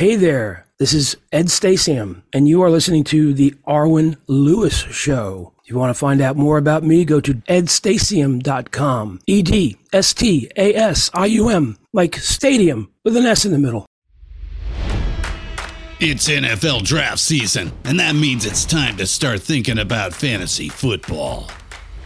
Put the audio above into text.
Hey there, this is Ed Stasium, and you are listening to The Arwen Lewis Show. If you want to find out more about me, go to edstasium.com. E D S T A S I U M, like stadium with an S in the middle. It's NFL draft season, and that means it's time to start thinking about fantasy football.